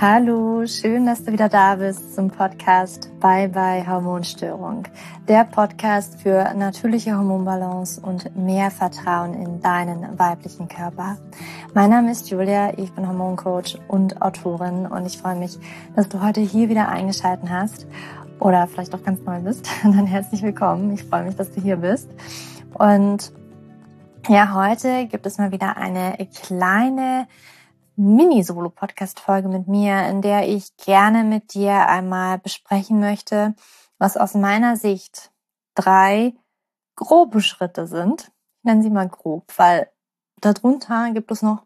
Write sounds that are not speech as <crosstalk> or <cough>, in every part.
Hallo, schön, dass du wieder da bist zum Podcast Bye Bye Hormonstörung. Der Podcast für natürliche Hormonbalance und mehr Vertrauen in deinen weiblichen Körper. Mein Name ist Julia, ich bin Hormoncoach und Autorin und ich freue mich, dass du heute hier wieder eingeschalten hast oder vielleicht auch ganz neu bist. <laughs> Dann herzlich willkommen. Ich freue mich, dass du hier bist. Und ja, heute gibt es mal wieder eine kleine Mini-Solo-Podcast-Folge mit mir, in der ich gerne mit dir einmal besprechen möchte, was aus meiner Sicht drei grobe Schritte sind. Ich nenne sie mal grob, weil darunter gibt es noch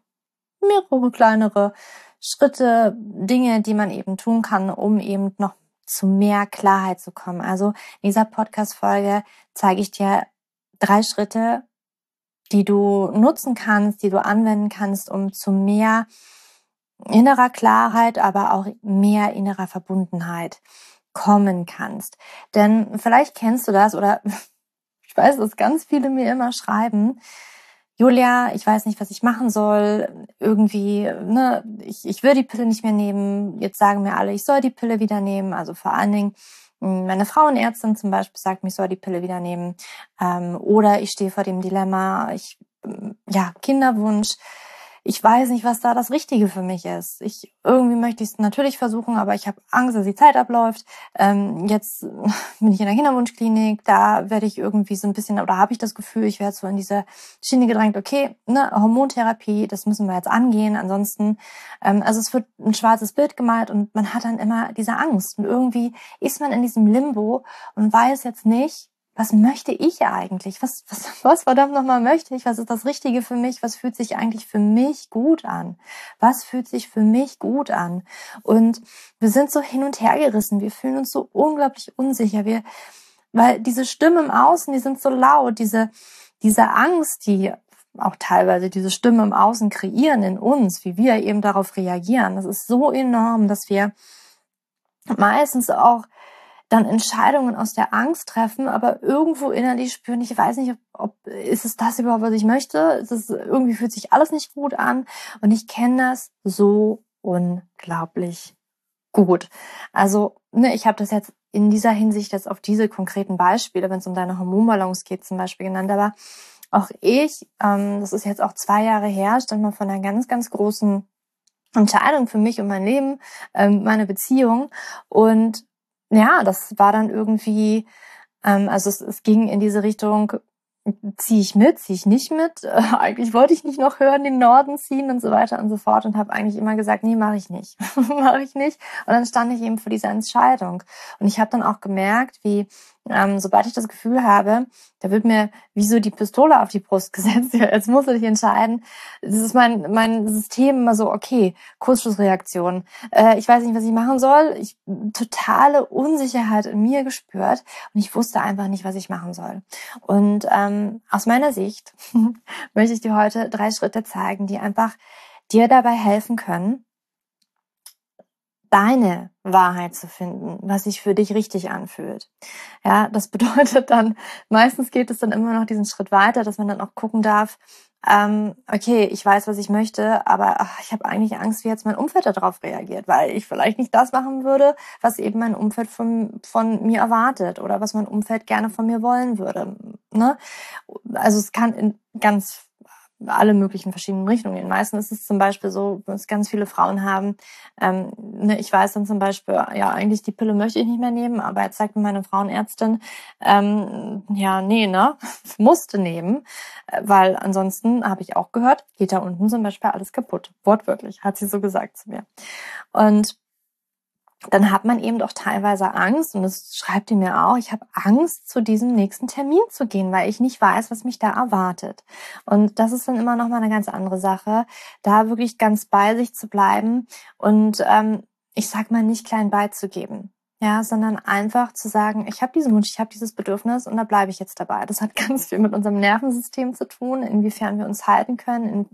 mehrere kleinere Schritte, Dinge, die man eben tun kann, um eben noch zu mehr Klarheit zu kommen. Also in dieser Podcast-Folge zeige ich dir drei Schritte, die du nutzen kannst, die du anwenden kannst, um zu mehr innerer Klarheit, aber auch mehr innerer Verbundenheit kommen kannst. Denn vielleicht kennst du das oder <laughs> ich weiß, dass ganz viele mir immer schreiben, Julia, ich weiß nicht, was ich machen soll. Irgendwie, ne, ich, ich will die Pille nicht mehr nehmen. Jetzt sagen mir alle, ich soll die Pille wieder nehmen. Also vor allen Dingen hm, meine Frauenärztin zum Beispiel sagt mir, ich soll die Pille wieder nehmen. Ähm, oder ich stehe vor dem Dilemma, ich, hm, ja, Kinderwunsch. Ich weiß nicht, was da das Richtige für mich ist. Ich irgendwie möchte ich es natürlich versuchen, aber ich habe Angst, dass die Zeit abläuft. Ähm, jetzt <laughs> bin ich in der Kinderwunschklinik, da werde ich irgendwie so ein bisschen, oder habe ich das Gefühl, ich werde so in diese Schiene gedrängt, okay, ne, Hormontherapie, das müssen wir jetzt angehen. Ansonsten, ähm, also es wird ein schwarzes Bild gemalt und man hat dann immer diese Angst. Und irgendwie ist man in diesem Limbo und weiß jetzt nicht, was möchte ich eigentlich? Was, was, <laughs> was verdammt nochmal möchte ich? Was ist das Richtige für mich? Was fühlt sich eigentlich für mich gut an? Was fühlt sich für mich gut an? Und wir sind so hin und her gerissen. Wir fühlen uns so unglaublich unsicher. Wir, weil diese Stimmen im Außen, die sind so laut. Diese, diese Angst, die auch teilweise diese Stimmen im Außen kreieren in uns, wie wir eben darauf reagieren. Das ist so enorm, dass wir meistens auch dann Entscheidungen aus der Angst treffen, aber irgendwo innerlich spüren, ich weiß nicht, ob, ob ist es das überhaupt, was ich möchte? Ist es, irgendwie fühlt sich alles nicht gut an. Und ich kenne das so unglaublich gut. Also, ne, ich habe das jetzt in dieser Hinsicht jetzt auf diese konkreten Beispiele, wenn es um deine Hormonbalance geht, zum Beispiel genannt, aber auch ich, ähm, das ist jetzt auch zwei Jahre her, stand mal von einer ganz, ganz großen Entscheidung für mich und mein Leben, ähm, meine Beziehung. Und ja, das war dann irgendwie, ähm, also es, es ging in diese Richtung, ziehe ich mit, ziehe ich nicht mit. Äh, <laughs> eigentlich wollte ich nicht noch hören, den Norden ziehen und so weiter und so fort und habe eigentlich immer gesagt, nee, mache ich nicht, <laughs> mache ich nicht. Und dann stand ich eben vor dieser Entscheidung und ich habe dann auch gemerkt, wie ähm, sobald ich das Gefühl habe, da wird mir wie so die Pistole auf die Brust <laughs> gesetzt, jetzt musst du dich entscheiden. Das ist mein, mein System immer so, okay, Kurzschlussreaktion. Äh, ich weiß nicht, was ich machen soll. Ich totale Unsicherheit in mir gespürt und ich wusste einfach nicht, was ich machen soll. Und ähm, aus meiner Sicht <laughs> möchte ich dir heute drei Schritte zeigen, die einfach dir dabei helfen können, deine Wahrheit zu finden, was sich für dich richtig anfühlt. Ja, das <laughs> bedeutet dann, meistens geht es dann immer noch diesen Schritt weiter, dass man dann auch gucken darf, ähm, okay, ich weiß, was ich möchte, aber ach, ich habe eigentlich Angst, wie jetzt mein Umfeld darauf reagiert, weil ich vielleicht nicht das machen würde, was eben mein Umfeld von, von mir erwartet oder was mein Umfeld gerne von mir wollen würde. Ne? Also es kann in ganz alle möglichen verschiedenen Richtungen. Meistens ist es zum Beispiel so, dass ganz viele Frauen haben, ähm, ne, ich weiß dann zum Beispiel, ja, eigentlich die Pille möchte ich nicht mehr nehmen, aber jetzt sagt mir meine Frauenärztin, ähm, ja, nee, ne, <laughs> musste nehmen, äh, weil ansonsten, habe ich auch gehört, geht da unten zum Beispiel alles kaputt. Wortwörtlich, hat sie so gesagt zu mir. Und dann hat man eben doch teilweise Angst, und das schreibt ihr mir auch, ich habe Angst, zu diesem nächsten Termin zu gehen, weil ich nicht weiß, was mich da erwartet. Und das ist dann immer noch mal eine ganz andere Sache, da wirklich ganz bei sich zu bleiben und ähm, ich sag mal nicht klein beizugeben ja, sondern einfach zu sagen, ich habe diesen Wunsch, ich habe dieses Bedürfnis und da bleibe ich jetzt dabei. Das hat <laughs> ganz viel mit unserem Nervensystem zu tun, inwiefern wir uns halten können,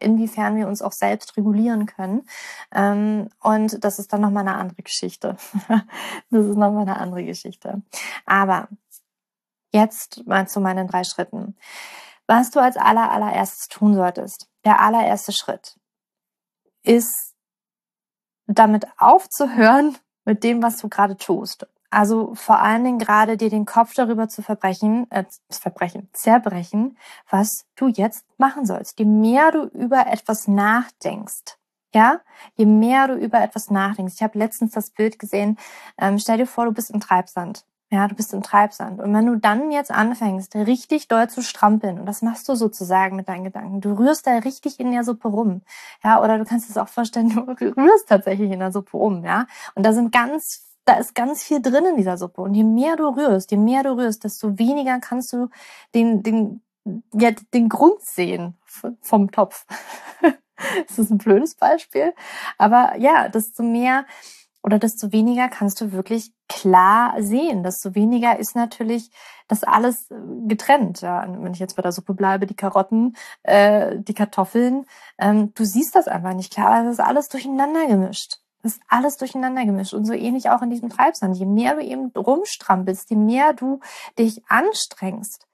inwiefern wir uns auch selbst regulieren können. Ähm, und das ist dann nochmal eine andere Geschichte. <laughs> das ist nochmal eine andere Geschichte. Aber Jetzt mal zu meinen drei Schritten. Was du als aller, allererstes tun solltest, der allererste Schritt, ist damit aufzuhören mit dem, was du gerade tust. Also vor allen Dingen gerade dir den Kopf darüber zu verbrechen, äh, verbrechen, zerbrechen, was du jetzt machen sollst. Je mehr du über etwas nachdenkst, ja, je mehr du über etwas nachdenkst. Ich habe letztens das Bild gesehen. Ähm, stell dir vor, du bist im Treibsand. Ja, du bist im Treibsand. Und wenn du dann jetzt anfängst, richtig doll zu strampeln, und das machst du sozusagen mit deinen Gedanken, du rührst da richtig in der Suppe rum. Ja, oder du kannst es auch vorstellen, <laughs> du rührst tatsächlich in der Suppe rum, ja. Und da sind ganz, da ist ganz viel drin in dieser Suppe. Und je mehr du rührst, je mehr du rührst, desto weniger kannst du den, den, ja, den Grund sehen vom Topf. <laughs> das ist ein blödes Beispiel. Aber ja, desto mehr oder desto weniger kannst du wirklich klar sehen. Desto weniger ist natürlich das alles äh, getrennt. Ja, wenn ich jetzt bei der Suppe bleibe, die Karotten, äh, die Kartoffeln, ähm, du siehst das einfach nicht klar. Das ist alles durcheinander gemischt. Das ist alles durcheinander gemischt. Und so ähnlich auch in diesem Treibsand. Je mehr du eben rumstrampelst, je mehr du dich anstrengst,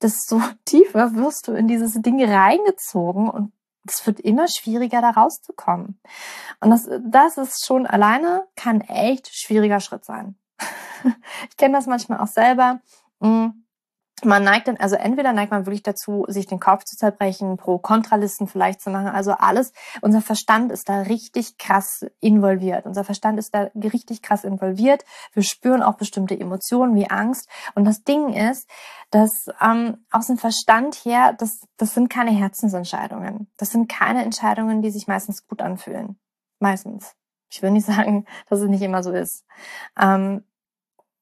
desto <laughs> tiefer wirst du in dieses Ding reingezogen und es wird immer schwieriger, da rauszukommen. Und das, das ist schon alleine, kann echt schwieriger Schritt sein. <laughs> ich kenne das manchmal auch selber. Hm, man neigt dann, also entweder neigt man wirklich dazu, sich den Kopf zu zerbrechen, Pro-Kontralisten vielleicht zu machen. Also alles, unser Verstand ist da richtig krass involviert. Unser Verstand ist da richtig krass involviert. Wir spüren auch bestimmte Emotionen wie Angst. Und das Ding ist, dass ähm, aus dem Verstand her, das, das sind keine Herzensentscheidungen. Das sind keine Entscheidungen, die sich meistens gut anfühlen. Meistens. Ich will nicht <laughs> sagen, dass es nicht immer so ist. Ähm,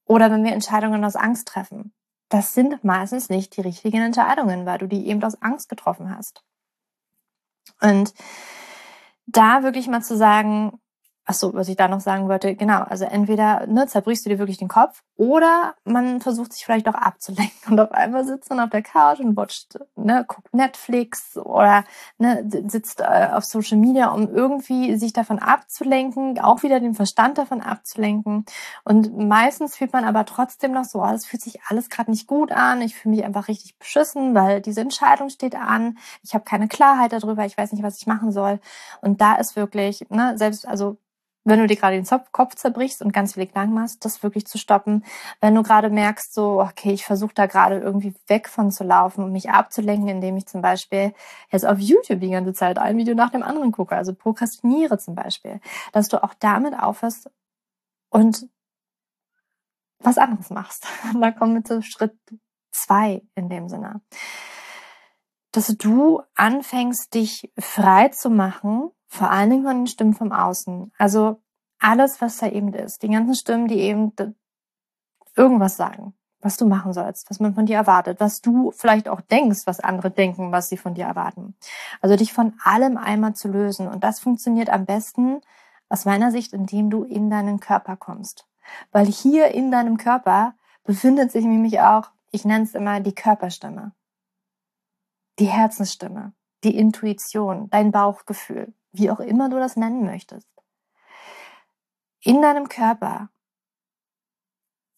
oder wenn wir Entscheidungen aus Angst treffen das sind meistens nicht die richtigen Entscheidungen, weil du die eben aus Angst getroffen hast. Und da wirklich mal zu sagen, Ach so, was ich da noch sagen wollte, genau, also entweder ne, zerbrichst du dir wirklich den Kopf oder man versucht sich vielleicht auch abzulenken und auf einmal sitzt man auf der Couch und watcht, ne, guckt Netflix oder ne, sitzt äh, auf Social Media, um irgendwie sich davon abzulenken, auch wieder den Verstand davon abzulenken. Und meistens fühlt man aber trotzdem noch so, oh, das fühlt sich alles gerade nicht gut an, ich fühle mich einfach richtig beschissen, weil diese Entscheidung steht an, ich habe keine Klarheit darüber, ich weiß nicht, was ich machen soll. Und da ist wirklich, ne, selbst, also wenn du dir gerade den Kopf zerbrichst und ganz viele Gedanken machst, das wirklich zu stoppen. Wenn du gerade merkst, so, okay, ich versuche da gerade irgendwie weg von zu laufen und mich abzulenken, indem ich zum Beispiel jetzt auf YouTube die ganze Zeit ein Video nach dem anderen gucke, also prokrastiniere zum Beispiel, dass du auch damit aufhörst und was anderes machst. Und <laughs> da kommen wir zu Schritt zwei in dem Sinne. Dass du anfängst, dich frei zu machen vor allen Dingen von den Stimmen vom Außen. Also alles, was da eben ist. Die ganzen Stimmen, die eben irgendwas sagen, was du machen sollst, was man von dir erwartet, was du vielleicht auch denkst, was andere denken, was sie von dir erwarten. Also dich von allem einmal zu lösen. Und das funktioniert am besten aus meiner Sicht, indem du in deinen Körper kommst. Weil hier in deinem Körper befindet sich nämlich auch, ich nenne es immer die Körperstimme, die Herzensstimme, die Intuition, dein Bauchgefühl wie auch immer du das nennen möchtest. In deinem Körper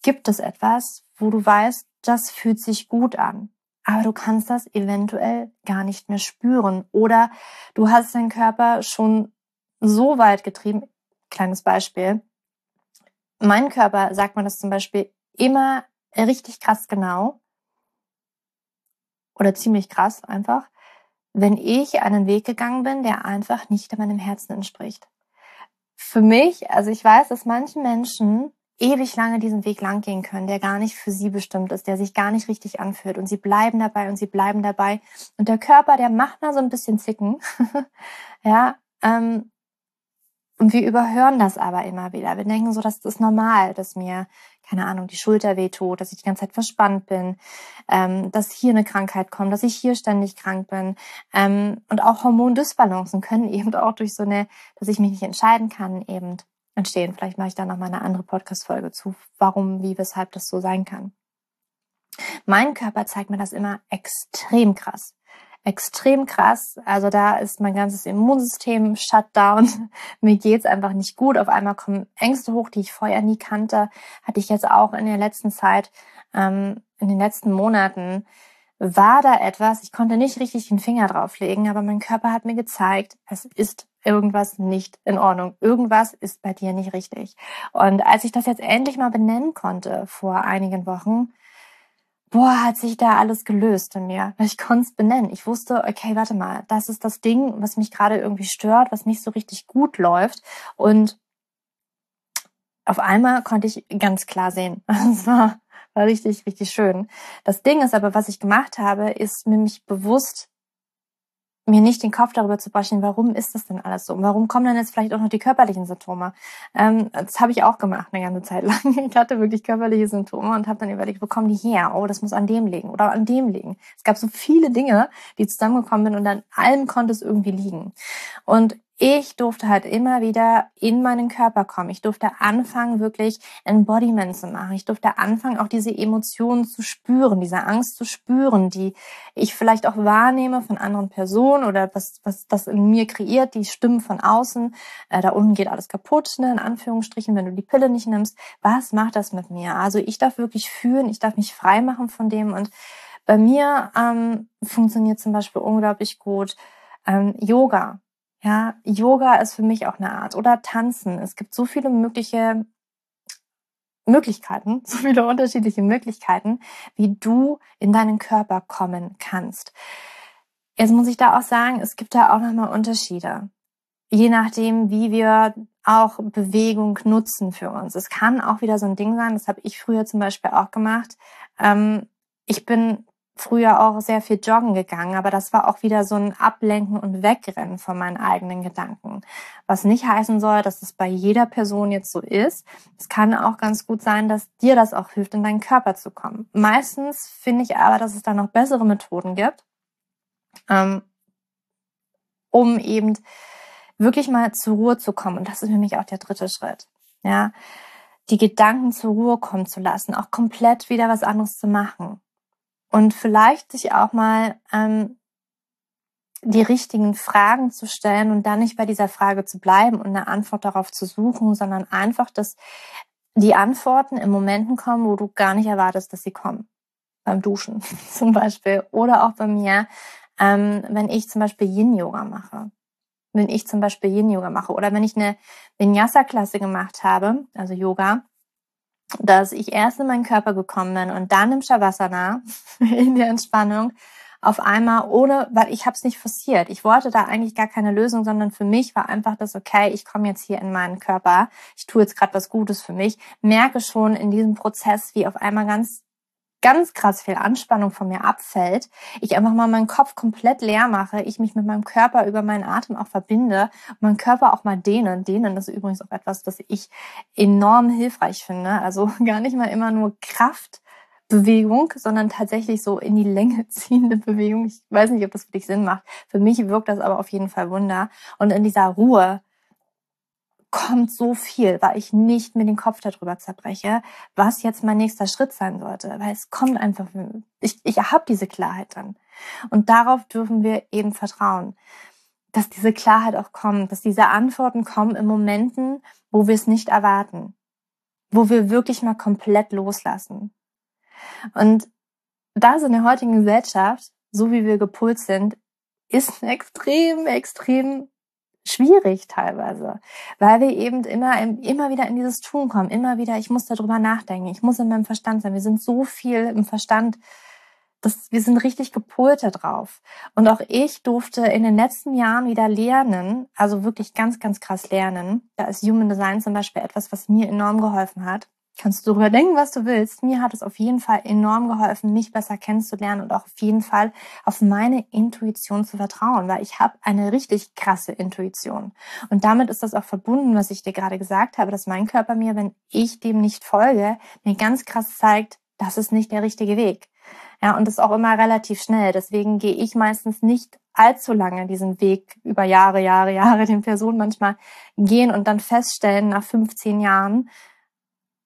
gibt es etwas, wo du weißt, das fühlt sich gut an, aber du kannst das eventuell gar nicht mehr spüren oder du hast deinen Körper schon so weit getrieben. Kleines Beispiel. Mein Körper sagt man das zum Beispiel immer richtig krass genau oder ziemlich krass einfach wenn ich einen Weg gegangen bin, der einfach nicht meinem Herzen entspricht. Für mich, also ich weiß, dass manche Menschen ewig lange diesen Weg lang gehen können, der gar nicht für sie bestimmt ist, der sich gar nicht richtig anfühlt und sie bleiben dabei und sie bleiben dabei und der Körper, der macht mal so ein bisschen zicken, <laughs> ja, ähm, und wir überhören das aber immer wieder. Wir denken so, das ist normal, dass mir, keine Ahnung, die Schulter wehtut, dass ich die ganze Zeit verspannt bin, ähm, dass hier eine Krankheit kommt, dass ich hier ständig krank bin. Ähm, und auch Hormondysbalancen können <laughs> eben auch durch so eine, dass ich mich nicht entscheiden kann, eben entstehen. Vielleicht mache ich da noch mal eine andere Podcast-Folge zu, warum, wie, weshalb das so sein kann. Mein Körper zeigt mir das immer extrem krass extrem krass. Also da ist mein ganzes Immunsystem shut down. <laughs> Mir geht's einfach nicht gut. Auf einmal kommen Ängste hoch, die ich vorher nie kannte. Hatte ich jetzt auch in der letzten Zeit. Ähm, in den letzten Monaten war da etwas, ich konnte nicht richtig den Finger drauflegen, aber mein Körper hat mir gezeigt, es ist irgendwas nicht in Ordnung. Irgendwas ist bei dir nicht richtig. Und als ich das jetzt endlich mal benennen konnte vor einigen Wochen, boah, hat sich da alles gelöst in mir. Ich konnte es benennen. Ich wusste, okay, warte mal, das ist das Ding, was mich gerade irgendwie stört, was nicht so richtig gut läuft. Und auf einmal konnte ich ganz klar sehen. <laughs> Es war, war richtig, richtig schön. Das Ding ist aber, was ich gemacht habe, ist mir mich bewusst mir nicht den Kopf darüber zu brechen, warum ist das denn alles so? Warum kommen dann jetzt vielleicht auch noch die körperlichen Symptome? Ähm, das habe ich auch gemacht eine ganze Zeit lang. <laughs> Ich hatte wirklich körperliche Symptome und habe dann überlegt, wo kommen die her? Oh, das muss an dem liegen oder an dem liegen. Es gab so viele Dinge, die zusammengekommen sind und an allem konnte es irgendwie liegen. Und ich durfte halt immer wieder in meinen Körper kommen. Ich durfte anfangen, wirklich Embodiment zu machen. Ich durfte anfangen, auch diese Emotionen zu spüren, diese Angst zu spüren, die ich vielleicht auch wahrnehme von anderen Personen oder was, was das in mir kreiert, die Stimmen von außen. Äh, da unten geht alles kaputt, ne, in Anführungsstrichen, wenn du die Pille nicht nimmst. Was macht das mit mir? Also ich darf wirklich fühlen, ich darf mich frei machen von dem und bei mir ähm, funktioniert zum Beispiel unglaublich gut ähm, Yoga. Ja, Yoga ist für mich auch eine Art oder Tanzen. Es gibt so viele mögliche Möglichkeiten, <laughs> so viele unterschiedliche Möglichkeiten, wie du in deinen Körper kommen kannst. Jetzt muss ich da auch sagen, es gibt da auch nochmal Unterschiede. Je nachdem, wie wir auch Bewegung nutzen für uns. Es kann auch wieder so ein Ding sein, das habe ich früher zum Beispiel auch gemacht. Ähm, ich bin früher auch sehr viel joggen gegangen, aber das war auch wieder so ein Ablenken und Wegrennen von meinen eigenen Gedanken. Was nicht heißen soll, dass es bei jeder Person jetzt so ist. Es kann auch ganz gut sein, dass dir das auch hilft, in deinen Körper zu kommen. Meistens finde ich aber, dass es da noch bessere Methoden gibt, ähm, um eben wirklich mal zur Ruhe zu kommen. Und das ist für mich auch der dritte Schritt. Ja, die Gedanken zur Ruhe kommen zu lassen, auch komplett wieder was anderes zu machen und vielleicht sich auch mal ähm, die richtigen Fragen zu stellen und dann nicht bei dieser Frage zu bleiben und eine Antwort darauf zu suchen, sondern einfach, dass die Antworten in Momenten kommen, wo du gar nicht erwartest, dass sie kommen. Beim Duschen <laughs> zum Beispiel. Oder auch bei mir, ähm, wenn ich zum Beispiel Yin-Yoga mache. Wenn ich zum Beispiel Yin-Yoga mache. Oder wenn ich eine Vinyasa-Klasse gemacht habe, also Yoga, dass ich erst in meinen Körper gekommen bin und dann im Shavasana, <laughs> in der Entspannung, auf einmal ohne, weil ich habe es nicht forciert. Ich wollte da eigentlich gar keine Lösung, sondern für mich war einfach das, okay, ich komme jetzt hier in meinen Körper, ich tue jetzt gerade was Gutes für mich, merke schon in diesem Prozess, wie auf einmal ganz ganz krass viel Anspannung von mir abfällt, ich einfach mal meinen Kopf komplett leer mache, ich mich mit meinem Körper über meinen Atem auch verbinde, meinen Körper auch mal dehnen. Dehnen, das ist übrigens auch etwas, das ich enorm hilfreich finde. Also <laughs> gar nicht mal immer nur Kraftbewegung, sondern tatsächlich so in die Länge <laughs> ziehende Bewegung. Ich weiß nicht, ob das für dich Sinn macht. Für mich wirkt das aber auf jeden Fall Wunder. Und in dieser Ruhe, kommt so viel, weil ich nicht mir den Kopf darüber zerbreche, was jetzt mein nächster Schritt sein sollte, weil es kommt einfach, ich, ich habe diese Klarheit dann. Und darauf dürfen wir eben vertrauen, dass diese Klarheit auch kommt, dass diese Antworten kommen in Momenten, wo wir es nicht erwarten, wo wir wirklich mal komplett loslassen. Und das in der heutigen Gesellschaft, so wie wir gepult sind, ist extrem, extrem schwierig teilweise, weil wir eben immer, immer wieder in dieses Tun kommen, immer wieder, ich muss darüber nachdenken, ich muss in meinem Verstand sein. Wir sind so viel im Verstand, dass wir sind richtig gepolt drauf. Und auch ich durfte in den letzten Jahren wieder lernen, also wirklich ganz, ganz krass lernen. Da ist Human Design zum Beispiel etwas, was mir enorm geholfen hat kannst du darüber denken, was du willst. Mir hat es auf jeden Fall enorm geholfen, mich besser kennenzulernen und auch auf jeden Fall auf meine Intuition zu vertrauen, weil ich habe eine richtig krasse Intuition. Und damit ist das auch verbunden, was ich dir gerade gesagt habe, dass mein Körper mir, wenn ich dem nicht folge, mir ganz krass zeigt, das ist nicht der richtige Weg. Ja, und das auch immer relativ schnell. Deswegen gehe ich meistens nicht allzu lange diesen Weg über Jahre, Jahre, Jahre den Personen manchmal gehen und dann feststellen nach 15 Jahren,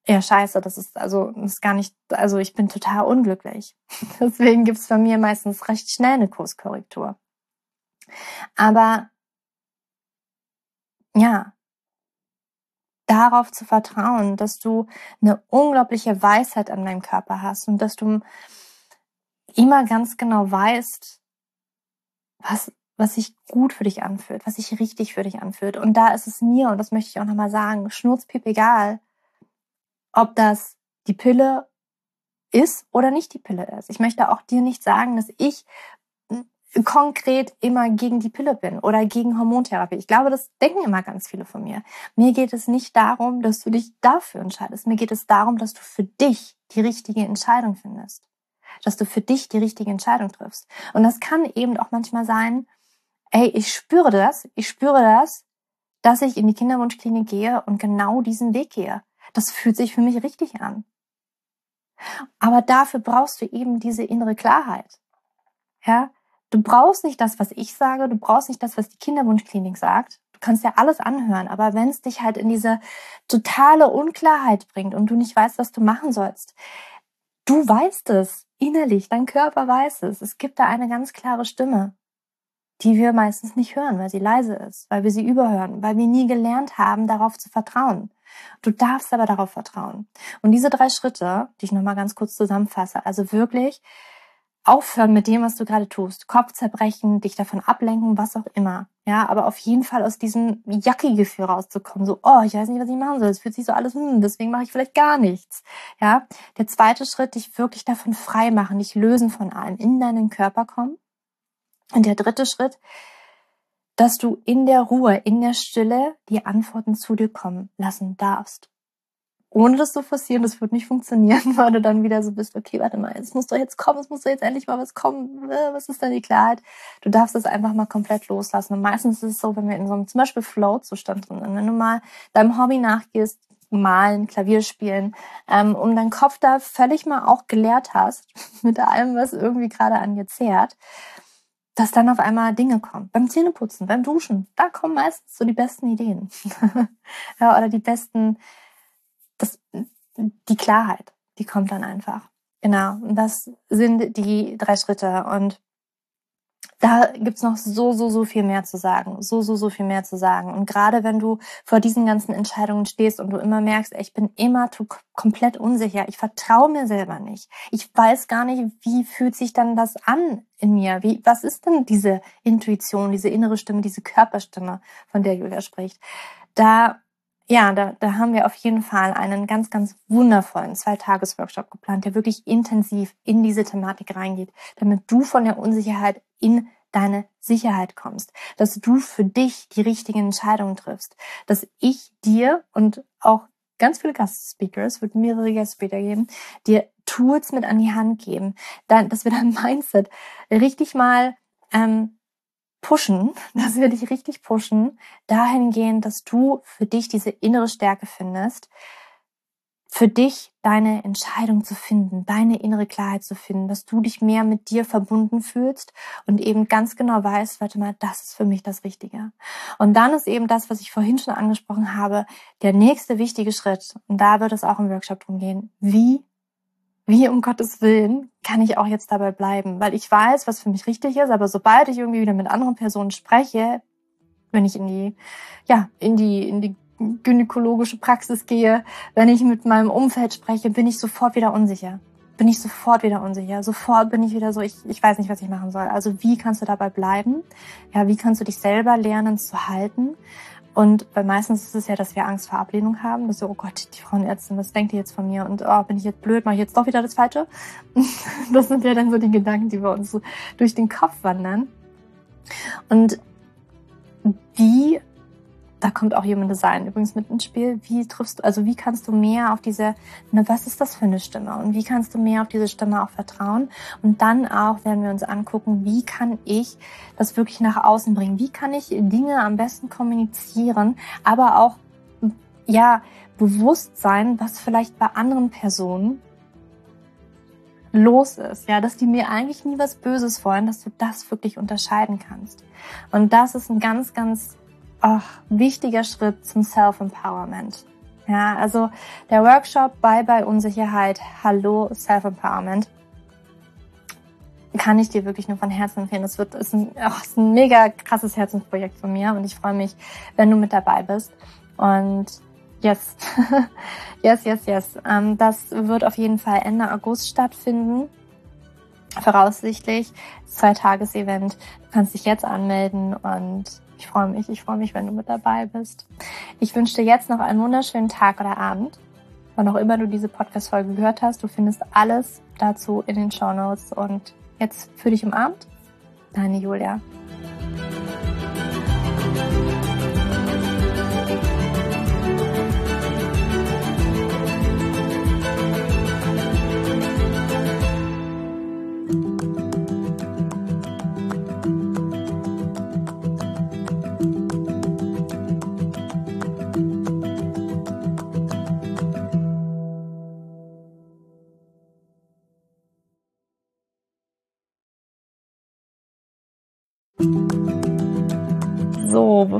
ja, scheiße, das ist also das ist gar nicht, also ich bin total unglücklich. <laughs> Deswegen gibt's bei mir meistens recht schnell eine Kurskorrektur. Aber ja, darauf zu vertrauen, dass du eine unglaubliche Weisheit an deinem Körper hast und dass du immer ganz genau weißt, was, was sich gut für dich anfühlt, was sich richtig für dich anfühlt. Und da ist es mir, und das möchte ich auch nochmal sagen, schnurzpiep egal, ob das die Pille ist oder nicht die Pille ist. Ich möchte auch dir nicht sagen, dass ich konkret immer gegen die Pille bin oder gegen Hormontherapie. Ich glaube, das denken immer ganz viele von mir. Mir geht es nicht darum, dass du dich dafür entscheidest. Mir geht es darum, dass du für dich die richtige Entscheidung findest. Dass du für dich die richtige Entscheidung triffst. Und das kann eben auch manchmal sein, ey, ich spüre das, ich spüre das, dass ich in die Kinderwunschklinik gehe und genau diesen Weg gehe. Das fühlt sich für mich richtig an. Aber dafür brauchst du eben diese innere Klarheit. Ja, du brauchst nicht das, was ich sage, du brauchst nicht das, was die Kinderwunschklinik sagt. Du kannst ja alles anhören, aber wenn es dich halt in diese totale Unklarheit bringt und du nicht weißt, was du machen sollst, du weißt es innerlich, dein Körper weiß es. Es gibt da eine ganz klare Stimme, die wir meistens nicht hören, weil sie leise ist, weil wir sie überhören, weil wir nie gelernt haben, darauf zu vertrauen. Du darfst aber darauf vertrauen. Und diese drei Schritte, die ich nochmal ganz kurz zusammenfasse, also wirklich aufhören mit dem, was du gerade tust. Kopf zerbrechen, dich davon ablenken, was auch immer. Ja, aber auf jeden Fall aus diesem Jacki-Gefühl rauszukommen. So, oh, ich weiß nicht, was ich machen soll. Es fühlt sich so alles, hm, deswegen mache ich vielleicht gar nichts. Ja, der zweite Schritt, dich wirklich davon frei machen, dich lösen von allem, in deinen Körper kommen. Und der dritte Schritt, dass du in der Ruhe, in der Stille die Antworten zu dir kommen lassen darfst. Ohne das zu forcieren, das wird nicht funktionieren, <laughs> weil du dann wieder so bist, okay, warte mal, es muss doch jetzt kommen, es muss doch jetzt endlich mal was kommen, äh, was ist denn die Klarheit? Du darfst es einfach mal komplett loslassen. Und meistens ist es so, wenn wir in so einem zum Beispiel Flow-Zustand drin sind, wenn du mal deinem Hobby nachgehst, malen, Klavier spielen, ähm, um deinen Kopf da völlig mal auch geleert hast, <laughs> mit allem, was irgendwie gerade an dir zehrt, dass dann auf einmal Dinge kommen. Beim Zähneputzen, beim Duschen, da kommen meistens so die besten Ideen. <laughs> ja, oder die besten, das, die Klarheit, die kommt dann einfach. Genau. Und das sind die drei Schritte. Und da gibt's noch so, so, so viel mehr zu sagen. So, so, so viel mehr zu sagen. Und gerade wenn du vor diesen ganzen Entscheidungen stehst und du immer merkst, ich bin immer komplett unsicher, ich vertraue mir selber nicht. Ich weiß gar nicht, wie fühlt sich dann das an in mir? Wie, was ist denn diese Intuition, diese innere Stimme, diese Körperstimme, von der Julia spricht? Da ja, da, da haben wir auf jeden Fall einen ganz, ganz wundervollen Zwei-Tages-Workshop geplant, der wirklich intensiv in diese Thematik reingeht, damit du von der Unsicherheit in deine Sicherheit kommst, dass du für dich die richtigen Entscheidungen triffst, dass ich dir und auch ganz viele Gastspeakers, wird mehrere Gastspeaker geben, dir Tools mit an die Hand geben, dann, dass wir dein Mindset richtig mal ähm, pushen, <laughs> dass wir dich richtig pushen, dahingehend, dass du für dich diese innere Stärke findest, für dich deine Entscheidung zu finden, deine innere Klarheit zu finden, dass du dich mehr mit dir verbunden fühlst und eben ganz genau weißt, warte mal, das ist für mich das Richtige. Und dann ist eben das, was ich vorhin schon angesprochen habe, der nächste wichtige Schritt. Und da wird es auch im Workshop drum gehen. Wie, wie um Gottes Willen kann ich auch jetzt dabei bleiben? Weil ich weiß, was für mich richtig ist, aber sobald ich irgendwie wieder mit anderen Personen spreche, wenn ich in die, ja, in die, in die gynäkologische Praxis gehe, wenn ich mit meinem Umfeld spreche, bin ich sofort wieder unsicher. Bin ich sofort wieder unsicher. Sofort bin ich wieder so, ich, ich weiß nicht, was ich machen soll. Also wie kannst du dabei bleiben? Ja, wie kannst du dich selber lernen zu halten? Und weil meistens ist es ja, dass wir Angst vor Ablehnung haben. Dass so, oh Gott, die Frauenärztin, was denkt die jetzt von mir? Und oh, bin ich jetzt blöd, mache ich jetzt doch wieder das Falsche? <laughs> Das sind ja dann so die Gedanken, die bei uns so durch den Kopf wandern. Und die da kommt auch Human Design übrigens mit ins Spiel. Wie triffst du, also wie kannst du mehr auf diese, ne, was ist das für eine Stimme? Und wie kannst du mehr auf diese Stimme auch vertrauen? Und dann auch werden wir uns angucken, wie kann ich das wirklich nach außen bringen? Wie kann ich Dinge am besten kommunizieren, aber auch, ja, bewusst sein, was vielleicht bei anderen Personen los ist, ja, dass die mir eigentlich nie was Böses wollen, dass du das wirklich unterscheiden kannst. Und das ist ein ganz, ganz oh, wichtiger Schritt zum Self-Empowerment. Ja, also der Workshop Bye Bye Unsicherheit, Hallo Self-Empowerment kann ich dir wirklich nur von Herzen empfehlen. Es wird, ist ein, oh, ist ein mega krasses Herzensprojekt von mir und ich freue mich, wenn du mit dabei bist. Und Yes. <laughs> yes, yes, yes. Ähm, das wird auf jeden Fall Ende August stattfinden. Voraussichtlich. Zwei Tages-Event. Du kannst dich jetzt anmelden und ich freue mich. Ich freue mich, wenn du mit dabei bist. Ich wünsche dir jetzt noch einen wunderschönen Tag oder Abend. Wann auch immer du diese Podcast-Folge gehört hast, du findest alles dazu in den Show Notes. Und jetzt für dich umarmt. Deine Julia.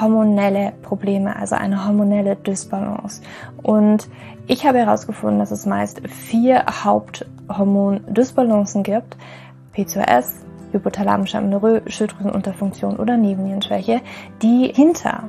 hormonelle Probleme, also eine hormonelle Dysbalance. Und ich habe herausgefunden, dass es meist vier Haupthormon-Dysbalancen gibt. PCOS, hypothalamische Amenorrhoe, Schilddrüsenunterfunktion oder Nebennierenschwäche, die hinter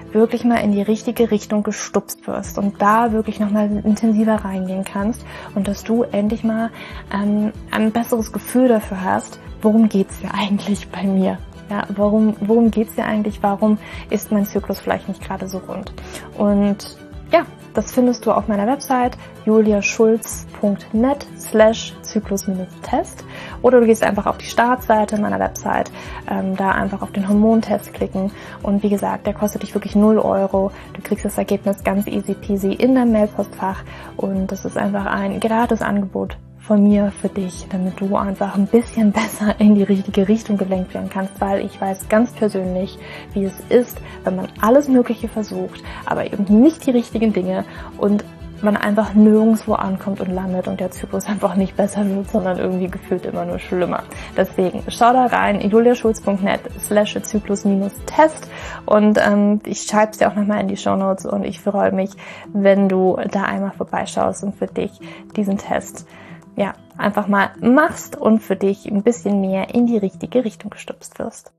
wirklich mal in die richtige Richtung gestupst wirst und da wirklich nochmal intensiver reingehen kannst und dass du endlich mal ähm, ein besseres Gefühl dafür hast, worum geht's hier eigentlich bei mir? Ja, warum, worum geht's hier eigentlich? Warum ist mein Zyklus vielleicht nicht gerade so rund? Und ja, das findest du auf meiner Website juliaschulz.net slash Zyklus-Test oder du gehst einfach auf die Startseite meiner Website, ähm, da einfach auf den Hormontest klicken. Und wie gesagt, der kostet dich wirklich 0 Euro. Du kriegst das Ergebnis ganz easy peasy in deinem Mailpostfach. Und das ist einfach ein gratis Angebot von mir für dich, damit du einfach ein bisschen <laughs> besser in die richtige Richtung gelenkt werden kannst, weil ich weiß ganz persönlich, wie es ist, wenn man alles Mögliche versucht, aber eben nicht die richtigen Dinge. Und man einfach nirgendwo ankommt und landet und der Zyklus einfach nicht besser wird, sondern irgendwie gefühlt immer nur schlimmer. Deswegen schau da rein, juliaschulz.net slash Zyklus-Test und ähm, ich schreibe es dir auch nochmal in die Show Notes und ich freue mich, wenn du da einmal vorbeischaust und für dich diesen Test ja, einfach mal machst und für dich ein bisschen mehr in die richtige Richtung gestupst wirst.